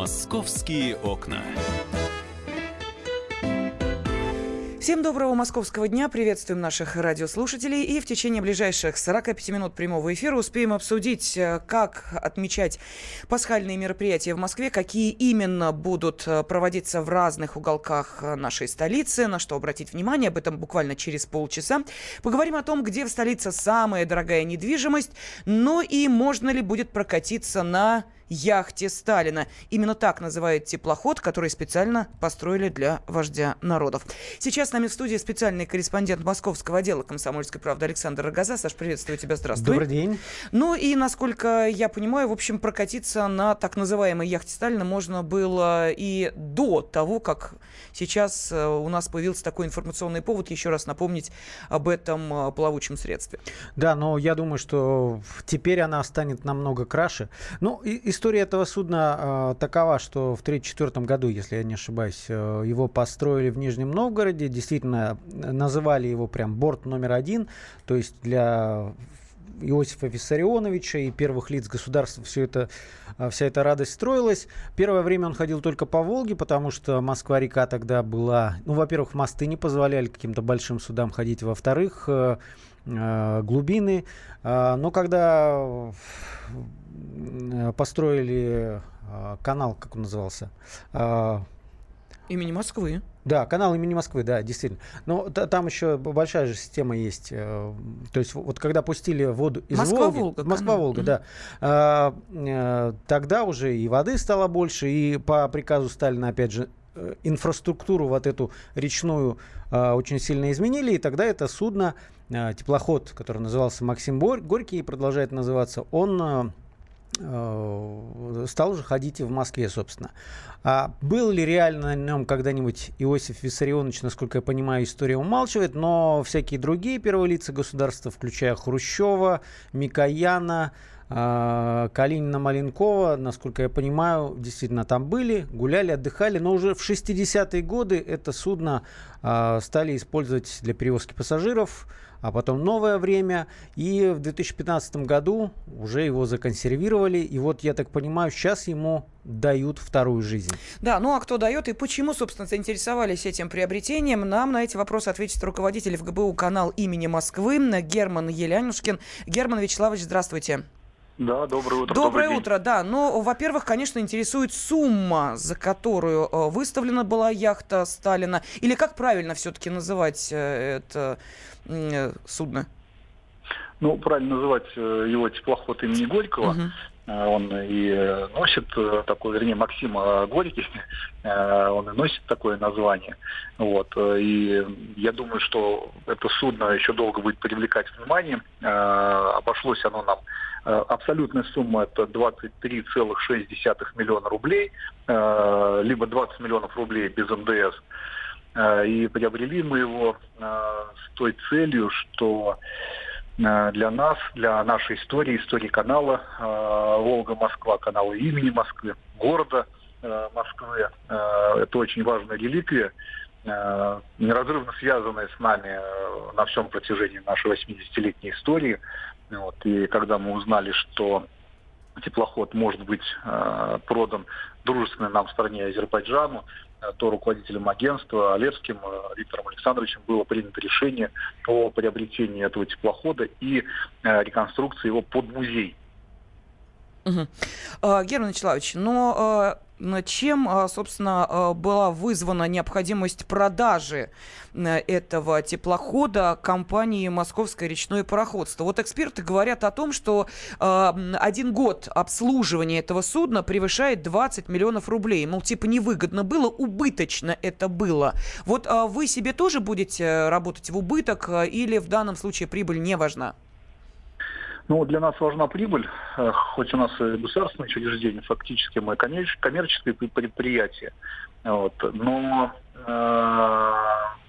Московские окна. Всем доброго московского дня. Приветствуем наших радиослушателей. И в течение ближайших 45 минут прямого эфира успеем обсудить, э, как отмечать пасхальные мероприятия в Москве, какие именно будут э, проводиться в разных уголках э, нашей столицы, на что обратить внимание. Об этом буквально через полчаса. Поговорим о том, где в столице самая дорогая недвижимость, но и можно ли будет прокатиться на яхте Сталина. Именно так называют теплоход, который специально построили для вождя народов. Сейчас с нами в студии специальный корреспондент московского отдела «Комсомольской правды» Александр Рогоза. Саш, приветствую тебя, здравствуй. Добрый день. Ну и, насколько я понимаю, в общем, прокатиться на так называемой яхте Сталина можно было и до того, как сейчас э, у нас появился такой информационный повод еще раз напомнить об этом э, плавучем средстве. Да, но я думаю, что теперь она станет намного краше. Ну, и, история этого судна э, такова, что в 1934 году, если я не ошибаюсь, э, его построили в Нижнем Новгороде. Действительно, называли его прям борт номер один. То есть для Иосифа Виссарионовича и первых лиц государства все это, э, вся эта радость строилась. Первое время он ходил только по Волге, потому что Москва-река тогда была... Ну, во-первых, мосты не позволяли каким-то большим судам ходить. Во-вторых, э, э, глубины. Но когда построили канал, как он назывался? Имени Москвы. Да, канал имени Москвы, да, действительно. Но т- там еще большая же система есть. Э, то есть вот когда пустили воду из Москва-Волга. Москва-Волга, да. Э, э, тогда уже и воды стало больше, и по приказу Сталина, опять же, э, инфраструктуру вот эту речную э, очень сильно изменили, и тогда это судно, э, теплоход, который назывался Максим Горький, продолжает называться, он... Э, Э, стал уже ходить и в Москве, собственно. А был ли реально на нем когда-нибудь Иосиф Виссарионович, насколько я понимаю, история умалчивает, но всякие другие первые лица государства, включая Хрущева, Микояна, э, Калинина Маленкова, насколько я понимаю, действительно там были, гуляли, отдыхали, но уже в 60-е годы это судно э, стали использовать для перевозки пассажиров, а потом новое время. И в 2015 году уже его законсервировали. И вот, я так понимаю, сейчас ему дают вторую жизнь. Да, ну а кто дает и почему, собственно, заинтересовались этим приобретением, нам на эти вопросы ответит руководитель ФГБУ канал имени Москвы Герман Елянушкин. Герман Вячеславович, здравствуйте. Да, доброе утро. Доброе утро, да. Ну, во-первых, конечно, интересует сумма, за которую э, выставлена была яхта Сталина. Или как правильно все-таки называть э, это э, судно? Ну, правильно называть его теплоход имени Горького. Угу. Он и носит такое, вернее, Максима Горький, он и носит такое название. Вот. И я думаю, что это судно еще долго будет привлекать внимание. Обошлось оно нам Э, абсолютная сумма это 23,6 миллиона рублей, э, либо 20 миллионов рублей без НДС. Э, и приобрели мы его с той целью, что для нас, для нашей истории, истории канала Волга-Москва, канала имени Москвы, города Москвы, это очень важная реликвия, неразрывно связанная с нами на всем протяжении нашей 80-летней истории – вот, и когда мы узнали, что теплоход может быть э, продан дружественной нам стране Азербайджану, э, то руководителем агентства Олевским э, Виктором Александровичем было принято решение о приобретении этого теплохода и э, реконструкции его под музей. Угу. Герман Вячеславович, но чем, а, собственно, а, была вызвана необходимость продажи этого теплохода компании «Московское речное пароходство». Вот эксперты говорят о том, что а, один год обслуживания этого судна превышает 20 миллионов рублей. Мол, типа невыгодно было, убыточно это было. Вот вы себе тоже будете работать в убыток или в данном случае прибыль не важна? Ну, для нас важна прибыль, э, хоть у нас и государственное учреждение, фактически мы коммерческое предприятие, вот, но э,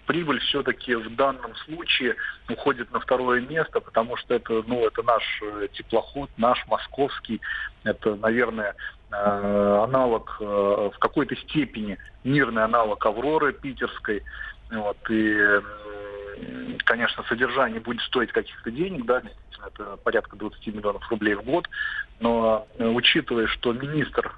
прибыль все-таки в данном случае уходит на второе место, потому что это, ну, это наш э, теплоход, наш московский, это, наверное, э, аналог э, в какой-то степени мирный аналог Авроры питерской, вот, и конечно, содержание будет стоить каких-то денег, да, это порядка 20 миллионов рублей в год. Но учитывая, что министр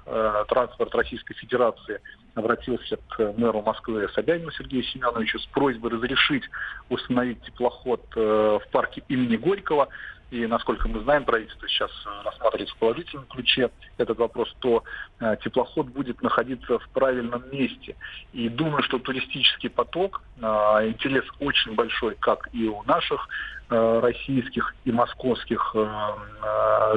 транспорта Российской Федерации обратился к мэру Москвы Собянину Сергею Семеновичу с просьбой разрешить установить теплоход в парке имени Горького, и, насколько мы знаем, правительство сейчас э, рассматривает в положительном ключе этот вопрос, то э, теплоход будет находиться в правильном месте. И думаю, что туристический поток, э, интерес очень большой, как и у наших российских и московских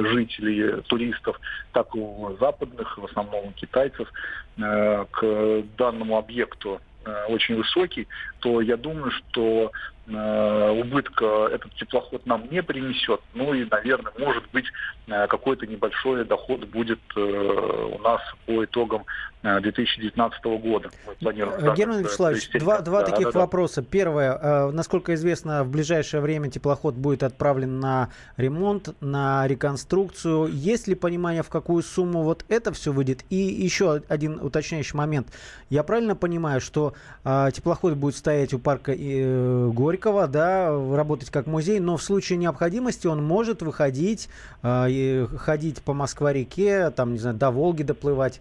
жителей, туристов, так и у западных, в основном китайцев, э, к данному объекту очень высокий, то я думаю, что убытка этот теплоход нам не принесет. Ну и, наверное, может быть, э, какой-то небольшой доход будет э, у нас по итогам 2019 года. Герман Вячеславович, два, два да, таких да, вопроса. Да. Первое. Насколько известно, в ближайшее время теплоход будет отправлен на ремонт, на реконструкцию. Есть ли понимание, в какую сумму вот это все выйдет? И еще один уточняющий момент. Я правильно понимаю, что теплоход будет стоять у парка э, Горького, Горького, да, работать как музей, но в случае необходимости он может выходить, э, ходить по Москва-реке, там, не знаю, до Волги доплывать.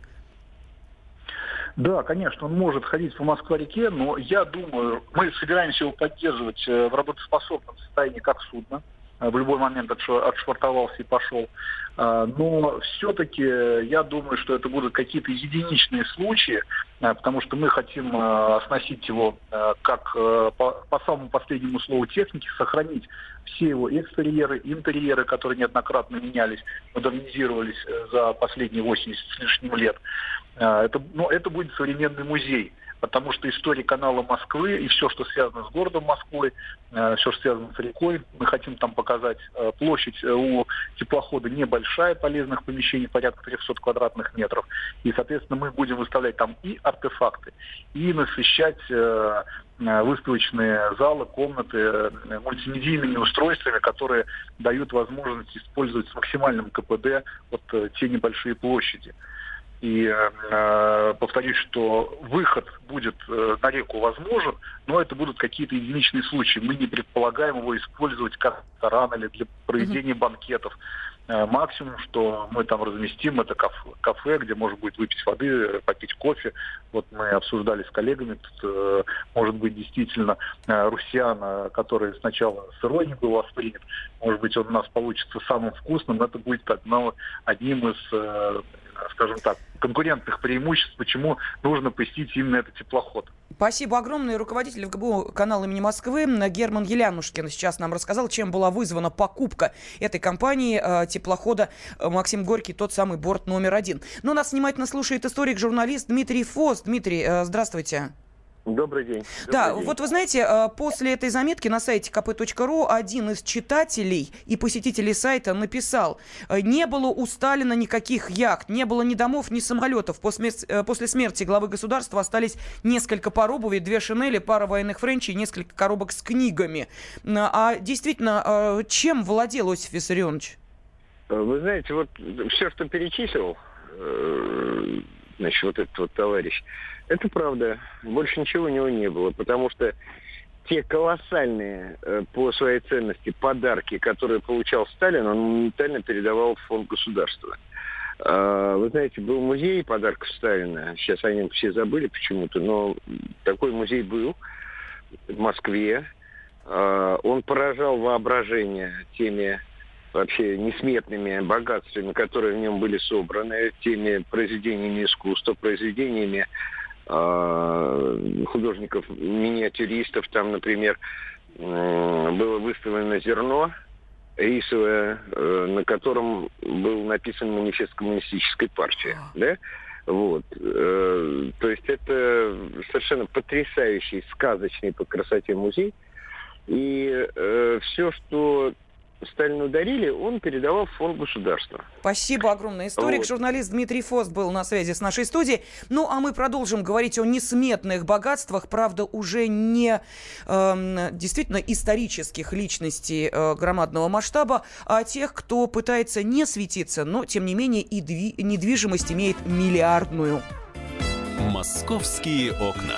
Да, конечно, он может ходить по Москва-реке, но я думаю, мы собираемся его поддерживать э, в работоспособном состоянии как судно. Э, в любой момент отшвартовался и пошел. Но все-таки я думаю, что это будут какие-то единичные случаи, э, потому что мы хотим э, оснастить его как по, самому последнему слову техники, сохранить все его экстерьеры, интерьеры, которые неоднократно менялись, модернизировались за последние 80 с лишним лет. Это, но это будет современный музей потому что история канала Москвы и все, что связано с городом Москвой, э, все, что связано с рекой, мы хотим там показать э, площадь э, у теплохода небольшая, полезных помещений, порядка 300 квадратных метров. И, соответственно, мы будем выставлять там и артефакты, и насыщать выставочные залы, комнаты мультимедийными устройствами, которые дают возможность использовать с максимальным КПД вот те небольшие площади. И э, повторюсь, что выход будет э, на реку возможен, но это будут какие-то единичные случаи. Мы не предполагаем его использовать как ресторан или для проведения mm-hmm. банкетов. Э, максимум, что мы там разместим, это кафе, кафе, где можно будет выпить воды, попить кофе. Вот мы обсуждали с коллегами, тут, э, может быть, действительно э, русиан, который сначала сырой не был воспринят, может быть, он у нас получится самым вкусным, это будет одно, одним из скажем так, конкурентных преимуществ, почему нужно посетить именно этот теплоход. Спасибо огромное. Руководитель ФГБУ канала имени Москвы Герман Елянушкин сейчас нам рассказал, чем была вызвана покупка этой компании э, теплохода э, Максим Горький, тот самый борт номер один. Но нас внимательно слушает историк-журналист Дмитрий Фос. Дмитрий, э, здравствуйте. Добрый день. Добрый да, день. вот вы знаете, э, после этой заметки на сайте kp.ru один из читателей и посетителей сайта написал, э, не было у Сталина никаких яхт, не было ни домов, ни самолетов. После, э, после смерти главы государства остались несколько пар обуви, две шинели, пара военных френчей несколько коробок с книгами. А действительно, чем владел Осиф Виссарионович? Вы знаете, вот все, что перечислил, значит, вот этот вот товарищ, это правда. Больше ничего у него не было, потому что те колоссальные э, по своей ценности подарки, которые получал Сталин, он моментально передавал в фонд государства. Э, вы знаете, был музей подарков Сталина. Сейчас о нем все забыли почему-то, но такой музей был в Москве. Э, он поражал воображение теми вообще несметными богатствами, которые в нем были собраны, теми произведениями искусства, произведениями а, художников-миниатюристов. Там, например, было выставлено зерно рисовое, э, на котором был написан манифест коммунистической партии. Да? Вот. Э, то есть это совершенно потрясающий, сказочный по красоте музей. И э, все, что Сталину дарили, он передавал в фонд государства. Спасибо огромное. Историк, вот. журналист Дмитрий Фост был на связи с нашей студией. Ну, а мы продолжим говорить о несметных богатствах, правда, уже не э, действительно исторических личностей э, громадного масштаба, а тех, кто пытается не светиться, но, тем не менее, и дви- недвижимость имеет миллиардную. «Московские окна».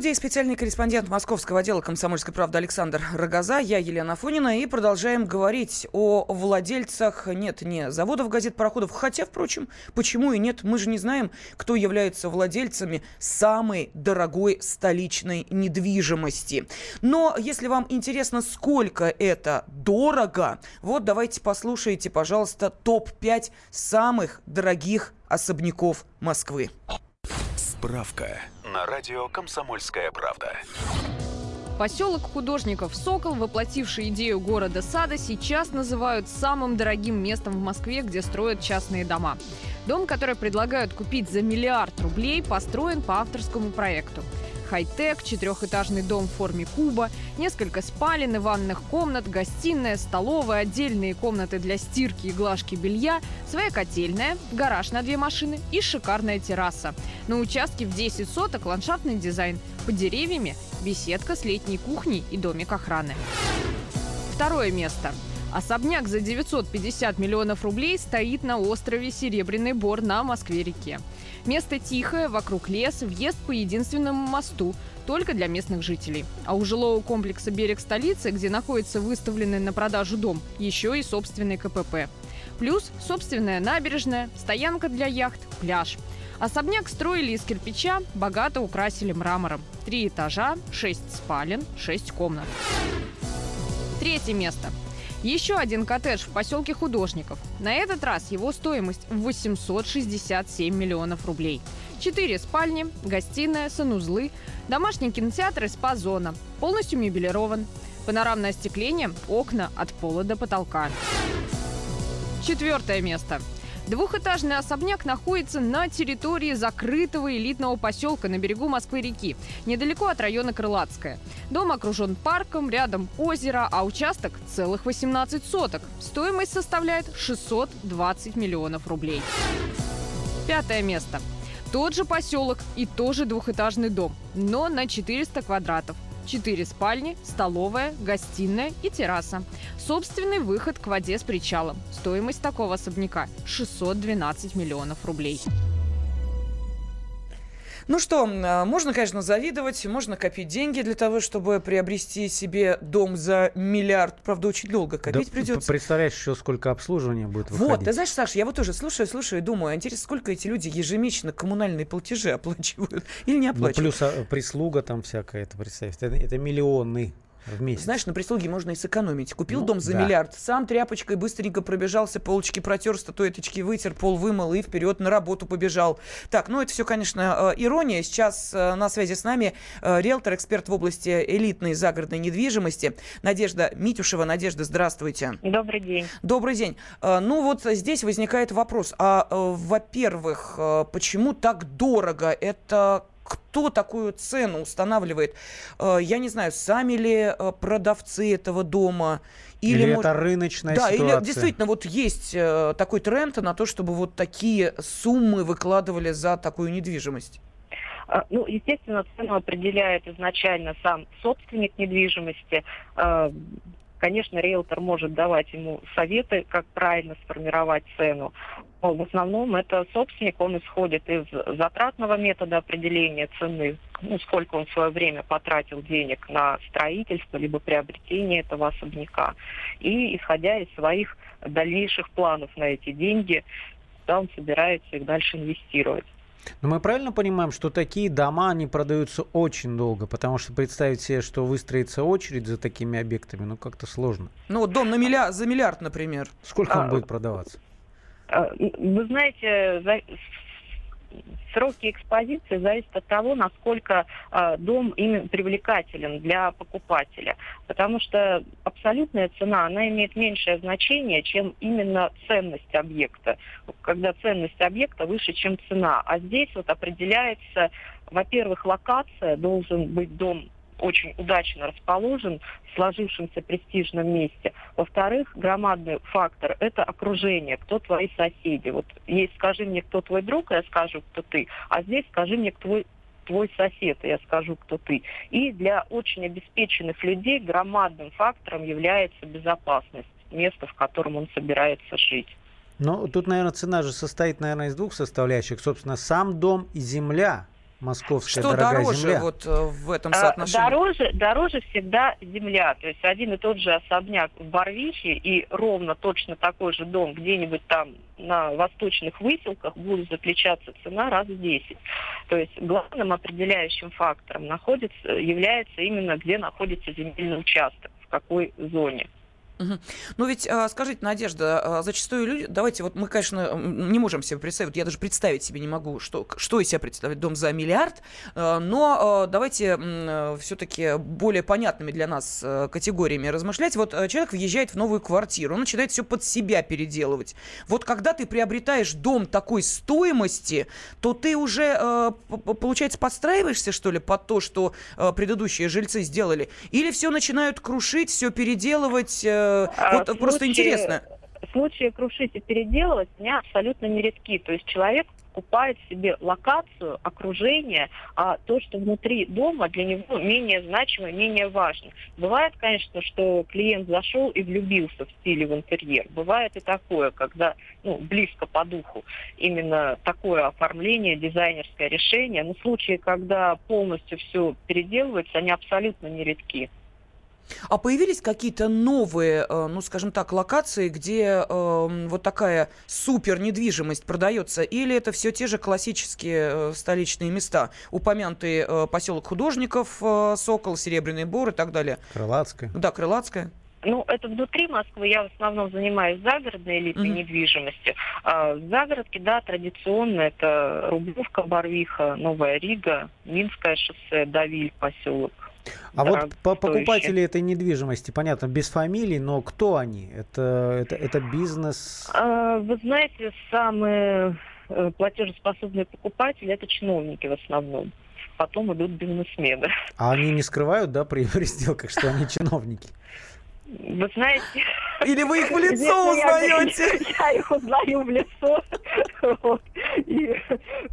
Студии специальный корреспондент московского отдела «Комсомольской правды» Александр Рогоза, я Елена Фонина, и продолжаем говорить о владельцах, нет, не заводов газет, пароходов, хотя, впрочем, почему и нет, мы же не знаем, кто является владельцами самой дорогой столичной недвижимости. Но если вам интересно, сколько это дорого, вот давайте послушайте, пожалуйста, топ-5 самых дорогих особняков Москвы. Справка на радио «Комсомольская правда». Поселок художников «Сокол», воплотивший идею города сада, сейчас называют самым дорогим местом в Москве, где строят частные дома. Дом, который предлагают купить за миллиард рублей, построен по авторскому проекту хай-тек, четырехэтажный дом в форме куба, несколько спален и ванных комнат, гостиная, столовая, отдельные комнаты для стирки и глажки белья, своя котельная, гараж на две машины и шикарная терраса. На участке в 10 соток ландшафтный дизайн. Под деревьями беседка с летней кухней и домик охраны. Второе место. Особняк за 950 миллионов рублей стоит на острове Серебряный Бор на Москве-реке. Место тихое, вокруг лес, въезд по единственному мосту, только для местных жителей. А у жилого комплекса «Берег столицы», где находится выставленный на продажу дом, еще и собственный КПП. Плюс собственная набережная, стоянка для яхт, пляж. Особняк строили из кирпича, богато украсили мрамором. Три этажа, шесть спален, шесть комнат. Третье место. Еще один коттедж в поселке Художников. На этот раз его стоимость 867 миллионов рублей. Четыре спальни, гостиная, санузлы, домашний кинотеатр и спа-зона. Полностью мебелирован. Панорамное остекление, окна от пола до потолка. Четвертое место. Двухэтажный особняк находится на территории закрытого элитного поселка на берегу Москвы-реки, недалеко от района Крылатская. Дом окружен парком, рядом озеро, а участок целых 18 соток. Стоимость составляет 620 миллионов рублей. Пятое место. Тот же поселок и тоже двухэтажный дом, но на 400 квадратов. Четыре спальни, столовая, гостиная и терраса. Собственный выход к воде с причалом. Стоимость такого особняка – 612 миллионов рублей. Ну что, а, можно, конечно, завидовать, можно копить деньги для того, чтобы приобрести себе дом за миллиард. Правда, очень долго копить да, придется. Представляешь еще, сколько обслуживания будет выходить. Вот, ты знаешь, Саша, я вот тоже слушаю, слушаю и думаю, а интересно, сколько эти люди ежемесячно коммунальные платежи оплачивают или не оплачивают? Ну, плюс а, прислуга там всякая, это представь, это, это миллионы в месяц. Знаешь, на прислуге можно и сэкономить. Купил ну, дом за да. миллиард, сам тряпочкой быстренько пробежался, полочки протер, статуэточки вытер, пол вымыл и вперед на работу побежал. Так, ну это все, конечно, э, ирония. Сейчас э, на связи с нами э, риэлтор, эксперт в области элитной загородной недвижимости Надежда Митюшева. Надежда, здравствуйте. Добрый день. Добрый день. Ну вот здесь возникает вопрос. А, во-первых, почему так дорого? Это кто такую цену устанавливает? Э, я не знаю, сами ли э, продавцы этого дома? Или, или это рыночная да, ситуация? или действительно вот есть э, такой тренд на то, чтобы вот такие суммы выкладывали за такую недвижимость? Ну, естественно, цену определяет изначально сам собственник недвижимости. Конечно, риэлтор может давать ему советы, как правильно сформировать цену. Но в основном это собственник, он исходит из затратного метода определения цены, ну, сколько он в свое время потратил денег на строительство либо приобретение этого особняка. И исходя из своих дальнейших планов на эти деньги, да, он собирается их дальше инвестировать. Но мы правильно понимаем, что такие дома, они продаются очень долго, потому что представить себе, что выстроится очередь за такими объектами, ну как-то сложно. Ну вот дом на миллиард, за миллиард, например. Сколько он а, будет продаваться? А, вы знаете, сроки экспозиции зависят от того, насколько э, дом именно привлекателен для покупателя. Потому что абсолютная цена, она имеет меньшее значение, чем именно ценность объекта. Когда ценность объекта выше, чем цена. А здесь вот определяется, во-первых, локация, должен быть дом очень удачно расположен в сложившемся престижном месте. Во-вторых, громадный фактор – это окружение, кто твои соседи. Вот есть «скажи мне, кто твой друг», я скажу, кто ты, а здесь «скажи мне, кто твой сосед, я скажу, кто ты. И для очень обеспеченных людей громадным фактором является безопасность места, в котором он собирается жить. Но тут, наверное, цена же состоит, наверное, из двух составляющих. Собственно, сам дом и земля московская Что дорогая дороже земля? вот э, в этом А, соотношении? Дороже, дороже всегда земля. То есть один и тот же особняк в Барвихе и ровно точно такой же дом где-нибудь там на восточных выселках будет отличаться цена раз в 10. То есть главным определяющим фактором находится, является именно где находится земельный участок, в какой зоне. Ну ведь, а, скажите, Надежда, а, зачастую люди, давайте, вот мы, конечно, не можем себе представить, я даже представить себе не могу, что, что из себя представляет дом за миллиард, а, но давайте все-таки более понятными для нас категориями размышлять. Вот человек въезжает в новую квартиру, он начинает все под себя переделывать. Вот когда ты приобретаешь дом такой стоимости, то ты уже, получается, подстраиваешься, что ли, под то, что предыдущие жильцы сделали? Или все начинают крушить, все переделывать? А, Вот просто случаи- интересно. Случаи крушить и переделывать у меня абсолютно нередки. То есть человек покупает себе локацию, окружение, а то, что внутри дома для него менее значимо, менее важно. Бывает, конечно, что клиент зашел и влюбился в стиле в интерьер. Бывает и такое, когда ну, близко по духу именно такое оформление, дизайнерское решение. Но случаи, когда полностью все переделывается, они абсолютно нередки. А появились какие-то новые, э, ну, скажем так, локации, где э, вот такая супер недвижимость продается? Или это все те же классические э, столичные места? Упомянутый э, поселок художников, э, Сокол, Серебряный Бор и так далее. Крылатская. Да, Крылатская. Ну, это внутри Москвы. Я в основном занимаюсь загородной элитной Мгм. недвижимостью. А загородки, да, традиционно это Рублевка, Барвиха, Новая Рига, Минское шоссе, Давиль, поселок. А Дорого вот по покупатели этой недвижимости, понятно, без фамилий, но кто они? Это, это, это бизнес? А, Вы знаете, самые э, платежеспособные покупатели это чиновники в основном. Потом идут бизнесмены. А они не скрывают, да, при, при сделках, что они чиновники? Вы знаете, Или вы их в лицо Если я- узнаете? Я их узнаю в лицо. Вот. И,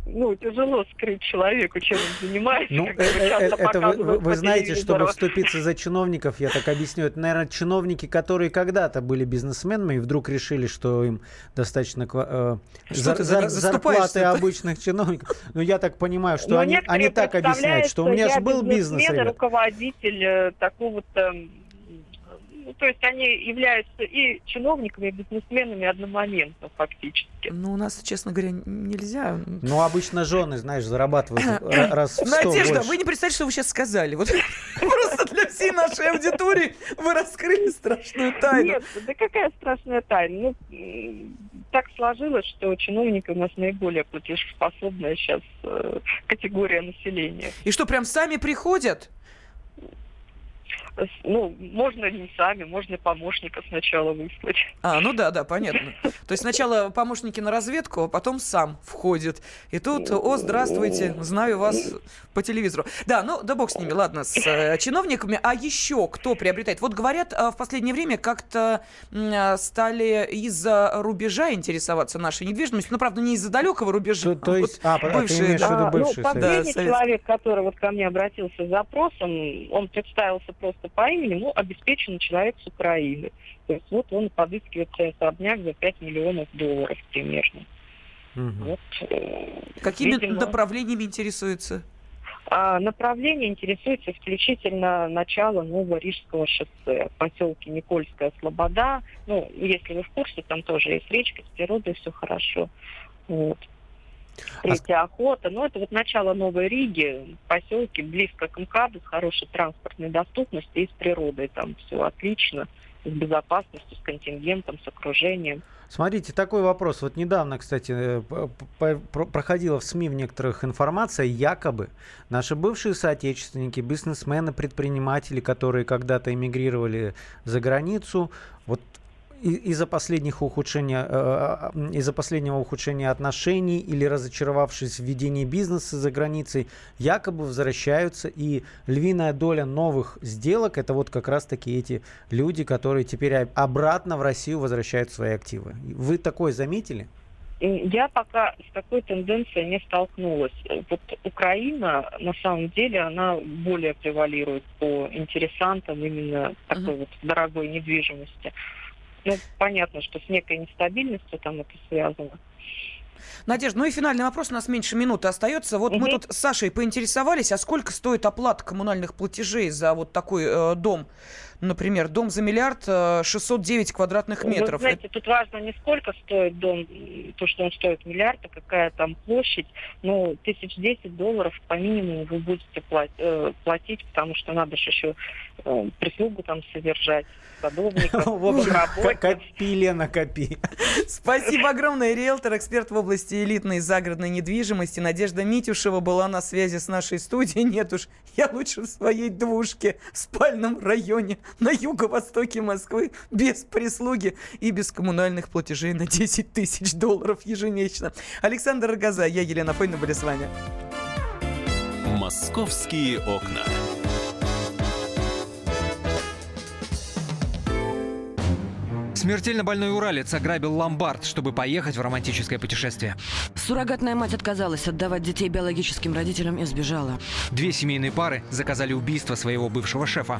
ну, тяжело скрыть человеку, чем он занимается. Ну, э, э, часто это вы, вы знаете, чтобы вступиться за чиновников, я так объясню, это, наверное, чиновники, которые когда-то были бизнесменами и вдруг решили, что им достаточно э, зар- зар- зарплаты обычных чиновников. Ну, я так понимаю, что Но они, они так объясняют, что у меня же был я бизнес, ребят. руководитель э, такого-то... Ну, то есть они являются и чиновниками, и бизнесменами одномоментно фактически. Ну, у нас, честно говоря, нельзя. Ну, обычно жены, знаешь, зарабатывают ра- раз в Надежда, больше. вы не представляете, что вы сейчас сказали. Вот просто для всей нашей аудитории вы раскрыли страшную тайну. Нет, да какая страшная тайна. Ну, так сложилось, что чиновники у нас наиболее платежеспособная сейчас э, категория населения. И что, прям сами приходят? Ну, можно не сами, можно и помощника сначала выслать. А, ну да, да, понятно. То есть сначала помощники на разведку, а потом сам входит. И тут, о, здравствуйте, знаю вас по телевизору. Да, ну да бог с ними, ладно, с э, чиновниками. А еще кто приобретает? Вот говорят, э, в последнее время как-то э, стали из-за рубежа интересоваться нашей недвижимостью. Ну, правда, не из-за далекого рубежа. То, то а есть, вот а, а бывшие, да. А, ну, Да, человек, который вот ко мне обратился с запросом, он представился просто по имени, ну, обеспеченный человек с Украины. То есть вот он подыскивает особняк за 5 миллионов долларов примерно. Мгм. Вот, э, Какими видимо, направлениями интересуется? а, направление интересуется исключительно начало Нового Рижского шоссе, поселке Никольская Слобода. Ну, если вы в курсе, там тоже есть речка, с природой все хорошо. Вот. Третья охота. Ну, это вот начало Новой Риги, поселки близко к МКАДу, с хорошей транспортной доступностью и с природой там все отлично. с безопасностью, с контингентом, с окружением. Смотрите, такой вопрос. Вот недавно, кстати, э, проходила в СМИ в некоторых информация, якобы наши бывшие соотечественники, бизнесмены, предприниматели, которые когда-то эмигрировали за границу, вот из-за последних ухудшения, э, э, из-за последнего ухудшения отношений или разочаровавшись в ведении бизнеса за границей, якобы возвращаются, и львиная доля новых сделок это вот как раз-таки эти люди, которые теперь обратно в Россию возвращают свои активы. Вы такое заметили? Я пока с такой тенденцией не столкнулась. Вот Украина, на самом деле, она более превалирует по интересантам именно такой uh-huh. вот дорогой недвижимости. Ну, понятно, что с некой нестабильностью там это связано. Надежда, ну и финальный вопрос, у нас меньше минуты остается. Вот угу. мы тут с Сашей поинтересовались, а сколько стоит оплата коммунальных платежей за вот такой э, дом? Например, дом за миллиард 609 э, квадратных метров. Вы знаете, тут важно не сколько стоит дом, то, что он стоит миллиард, а какая там площадь. Ну, тысяч десять долларов по минимуму вы будете э, платить, потому что надо же еще э, прислугу там содержать садовников, В общем, копи, Лена, копи. Спасибо огромное. Риэлтор, эксперт в области элитной загородной недвижимости Надежда Митюшева была на связи с нашей студией. Нет уж, я лучше в своей двушке в спальном районе на юго-востоке Москвы без прислуги и без коммунальных платежей на 10 тысяч долларов ежемесячно. Александр Рогоза, я Елена Фойна были с вами. «Московские окна». Смертельно больной уралец ограбил ломбард, чтобы поехать в романтическое путешествие. Суррогатная мать отказалась отдавать детей биологическим родителям и сбежала. Две семейные пары заказали убийство своего бывшего шефа.